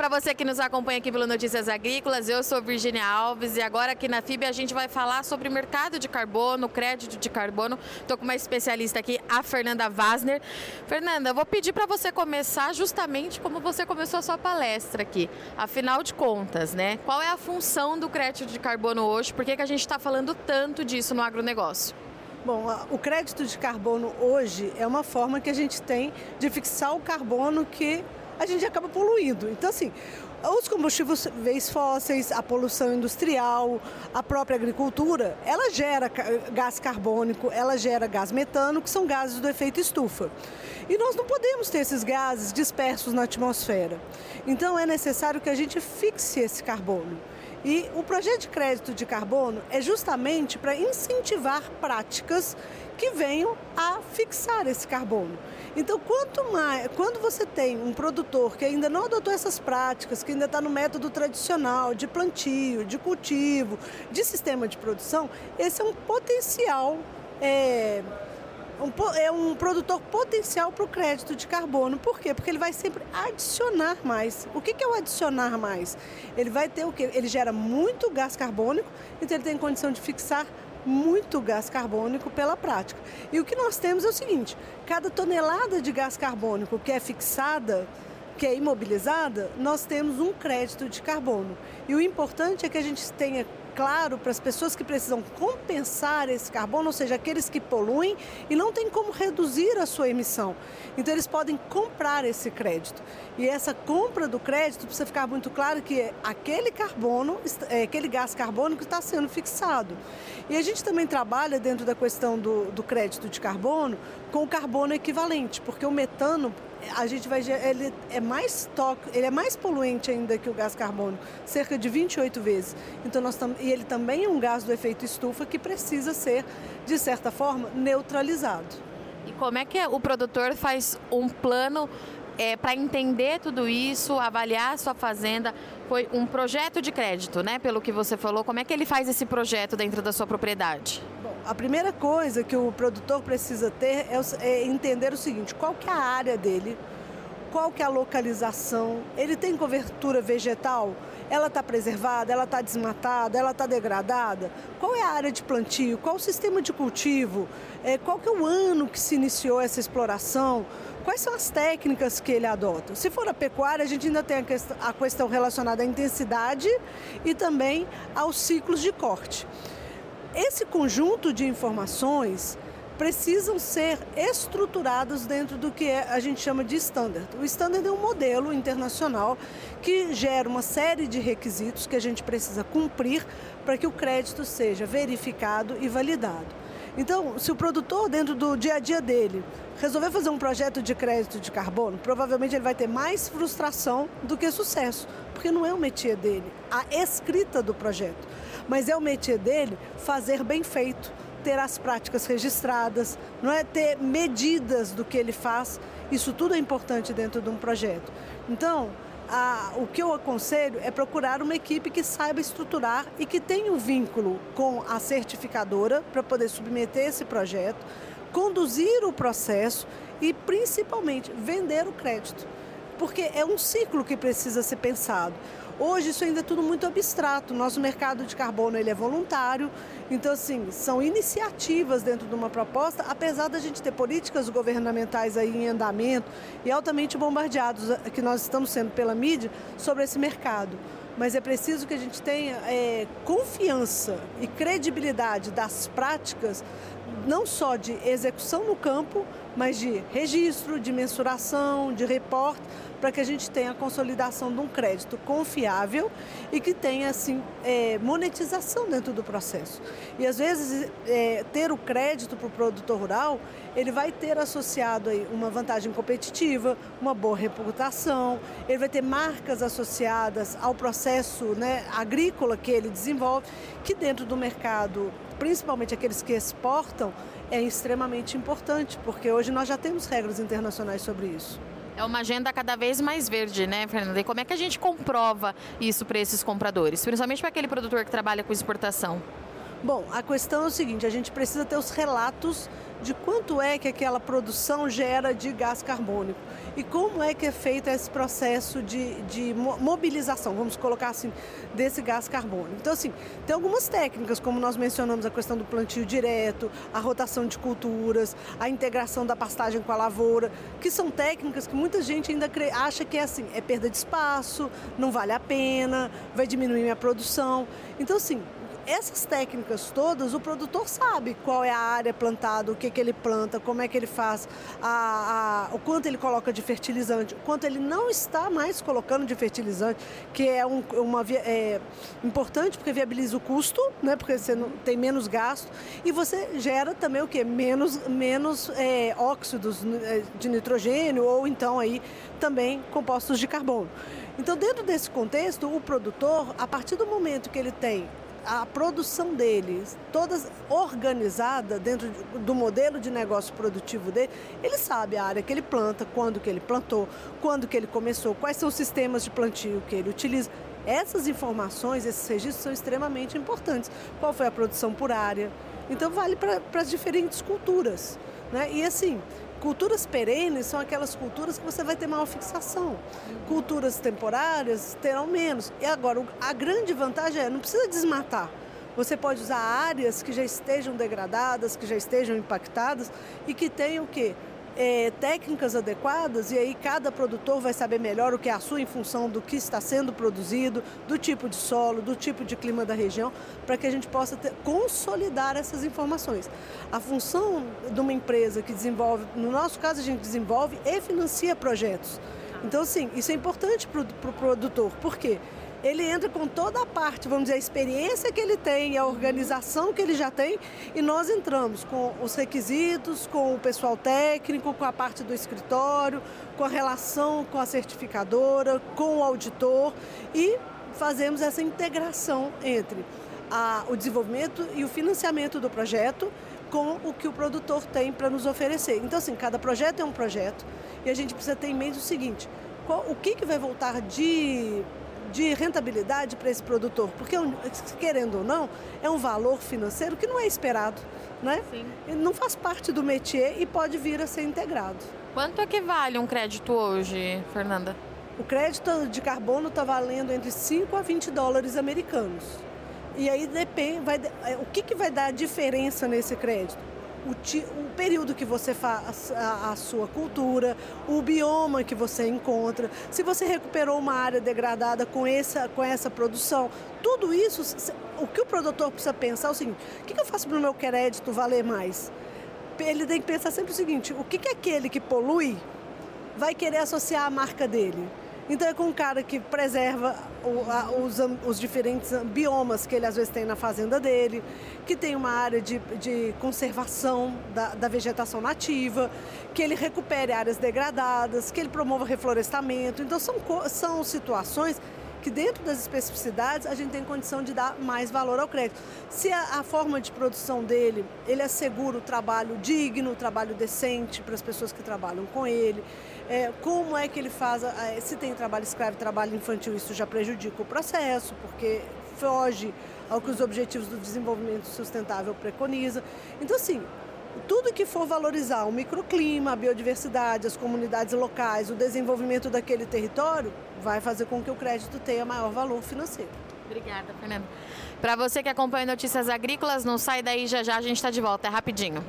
para você que nos acompanha aqui pelo Notícias Agrícolas. Eu sou Virginia Alves e agora aqui na FIB a gente vai falar sobre mercado de carbono, crédito de carbono. Estou com uma especialista aqui, a Fernanda Vasner. Fernanda, eu vou pedir para você começar justamente como você começou a sua palestra aqui. Afinal de contas, né? Qual é a função do crédito de carbono hoje? Por que, que a gente está falando tanto disso no agronegócio? Bom, o crédito de carbono hoje é uma forma que a gente tem de fixar o carbono que a gente acaba poluindo. Então, assim, os combustíveis fósseis, a poluição industrial, a própria agricultura, ela gera gás carbônico, ela gera gás metano, que são gases do efeito estufa. E nós não podemos ter esses gases dispersos na atmosfera. Então é necessário que a gente fixe esse carbono. E o projeto de crédito de carbono é justamente para incentivar práticas que venham a fixar esse carbono. Então, quanto mais, quando você tem um produtor que ainda não adotou essas práticas, que ainda está no método tradicional de plantio, de cultivo, de sistema de produção, esse é um potencial é, um, é um produtor potencial para o crédito de carbono. Por quê? Porque ele vai sempre adicionar mais. O que, que é o adicionar mais? Ele vai ter o quê? Ele gera muito gás carbônico, então ele tem condição de fixar muito gás carbônico pela prática. E o que nós temos é o seguinte: cada tonelada de gás carbônico que é fixada, que é imobilizada, nós temos um crédito de carbono. E o importante é que a gente tenha claro para as pessoas que precisam compensar esse carbono, ou seja, aqueles que poluem e não tem como reduzir a sua emissão. Então eles podem comprar esse crédito. E essa compra do crédito precisa ficar muito claro que aquele carbono, é, aquele gás carbônico está sendo fixado. E a gente também trabalha dentro da questão do, do crédito de carbono com o carbono equivalente, porque o metano a gente vai ele é mais tóxico, ele é mais poluente ainda que o gás carbônico, cerca de 28 vezes. Então nós tam, e ele também é um gás do efeito estufa que precisa ser de certa forma neutralizado. E como é que o produtor faz um plano é, para entender tudo isso, avaliar a sua fazenda? Foi um projeto de crédito, né? Pelo que você falou, como é que ele faz esse projeto dentro da sua propriedade? Bom, a primeira coisa que o produtor precisa ter é, é entender o seguinte: qual que é a área dele, qual que é a localização, ele tem cobertura vegetal, ela está preservada, ela está desmatada, ela está degradada, qual é a área de plantio, qual o sistema de cultivo, é, qual que é o ano que se iniciou essa exploração, quais são as técnicas que ele adota. Se for a pecuária, a gente ainda tem a questão, relacionada à intensidade e também aos ciclos de corte. Esse conjunto de informações precisam ser estruturados dentro do que é, a gente chama de standard. O standard é um modelo internacional que gera uma série de requisitos que a gente precisa cumprir para que o crédito seja verificado e validado. Então, se o produtor, dentro do dia a dia dele, resolver fazer um projeto de crédito de carbono, provavelmente ele vai ter mais frustração do que sucesso, porque não é o métier dele, a escrita do projeto, mas é o métier dele fazer bem feito ter as práticas registradas, não é ter medidas do que ele faz. Isso tudo é importante dentro de um projeto. Então, a, o que eu aconselho é procurar uma equipe que saiba estruturar e que tenha um vínculo com a certificadora para poder submeter esse projeto, conduzir o processo e principalmente vender o crédito. Porque é um ciclo que precisa ser pensado. Hoje isso ainda é tudo muito abstrato. Nosso mercado de carbono ele é voluntário, então assim são iniciativas dentro de uma proposta, apesar da gente ter políticas governamentais aí em andamento e altamente bombardeados eh, que nós estamos sendo pela mídia sobre esse mercado. Mas é preciso que a gente tenha é, confiança e credibilidade das práticas, não só de execução no campo, mas de registro, de mensuração, de reporte para que a gente tenha a consolidação de um crédito confiável e que tenha assim é, monetização dentro do processo. E às vezes é, ter o crédito para o produtor rural ele vai ter associado aí uma vantagem competitiva, uma boa reputação, ele vai ter marcas associadas ao processo né, agrícola que ele desenvolve, que dentro do mercado, principalmente aqueles que exportam, é extremamente importante, porque hoje nós já temos regras internacionais sobre isso. É uma agenda cada vez mais verde, né, Fernanda? E como é que a gente comprova isso para esses compradores, principalmente para aquele produtor que trabalha com exportação? Bom, a questão é o seguinte: a gente precisa ter os relatos de quanto é que aquela produção gera de gás carbônico e como é que é feito esse processo de, de mobilização, vamos colocar assim, desse gás carbônico. Então, assim, tem algumas técnicas, como nós mencionamos a questão do plantio direto, a rotação de culturas, a integração da pastagem com a lavoura, que são técnicas que muita gente ainda acha que é assim, é perda de espaço, não vale a pena, vai diminuir minha produção. Então, assim, essas técnicas todas, o produtor sabe qual é a área plantada, o que, que ele planta, como é que ele faz, a, a, o quanto ele coloca de fertilizante, o quanto ele não está mais colocando de fertilizante, que é, um, uma, é importante porque viabiliza o custo, né, porque você não, tem menos gasto, e você gera também o que? Menos, menos é, óxidos né, de nitrogênio ou então aí também compostos de carbono. Então, dentro desse contexto, o produtor, a partir do momento que ele tem a produção dele, toda organizada dentro do modelo de negócio produtivo dele, ele sabe a área que ele planta, quando que ele plantou, quando que ele começou, quais são os sistemas de plantio que ele utiliza. Essas informações, esses registros são extremamente importantes. Qual foi a produção por área? Então vale para as diferentes culturas. Né? E assim, Culturas perenes são aquelas culturas que você vai ter maior fixação. Culturas temporárias terão menos. E agora, a grande vantagem é não precisa desmatar. Você pode usar áreas que já estejam degradadas, que já estejam impactadas e que tenham o quê? É, técnicas adequadas e aí cada produtor vai saber melhor o que é a sua em função do que está sendo produzido, do tipo de solo, do tipo de clima da região, para que a gente possa ter, consolidar essas informações. A função de uma empresa que desenvolve, no nosso caso a gente desenvolve e financia projetos. Então, sim, isso é importante para o pro produtor. Por quê? Ele entra com toda a parte, vamos dizer, a experiência que ele tem, a organização que ele já tem, e nós entramos com os requisitos, com o pessoal técnico, com a parte do escritório, com a relação com a certificadora, com o auditor e fazemos essa integração entre a, o desenvolvimento e o financiamento do projeto com o que o produtor tem para nos oferecer. Então, assim, cada projeto é um projeto e a gente precisa ter em mente o seguinte: qual, o que, que vai voltar de de rentabilidade para esse produtor, porque querendo ou não, é um valor financeiro que não é esperado, né? Sim. Não faz parte do métier e pode vir a ser integrado. Quanto é que vale um crédito hoje, Fernanda? O crédito de carbono está valendo entre 5 a 20 dólares americanos. E aí depende, vai, é, o que, que vai dar a diferença nesse crédito? O, o período que você faz a, a, sua cultura, o bioma que você encontra, se você recuperou uma área degradada com essa, com essa produção, tudo isso, o que o produtor precisa pensar é o seguinte: o que, eu faço para o meu crédito valer mais? Ele tem que pensar sempre o seguinte: o que, que aquele que polui vai querer associar à marca dele? Então é com um cara que preserva o, a, os, os, diferentes biomas que ele às vezes tem na fazenda dele, que tem uma área de, de conservação da, da, vegetação nativa, que ele recupere áreas degradadas, que ele promova reflorestamento. Então são, são situações que dentro das especificidades a gente tem condição de dar mais valor ao crédito. Se a, a, forma de produção dele, ele assegura o trabalho digno, o trabalho decente para as pessoas que trabalham com ele, é, como é que ele faz, é, se tem trabalho escravo, trabalho infantil, isso já prejudica o processo, porque foge ao que os objetivos do desenvolvimento sustentável preconiza. Então, assim, tudo que for valorizar o microclima, a biodiversidade, as comunidades locais, o desenvolvimento daquele território, vai fazer com que o crédito tenha maior valor financeiro. Obrigada, Fernanda. Para você que acompanha Notícias Agrícolas, não sai daí já já, a gente está de volta, é rapidinho.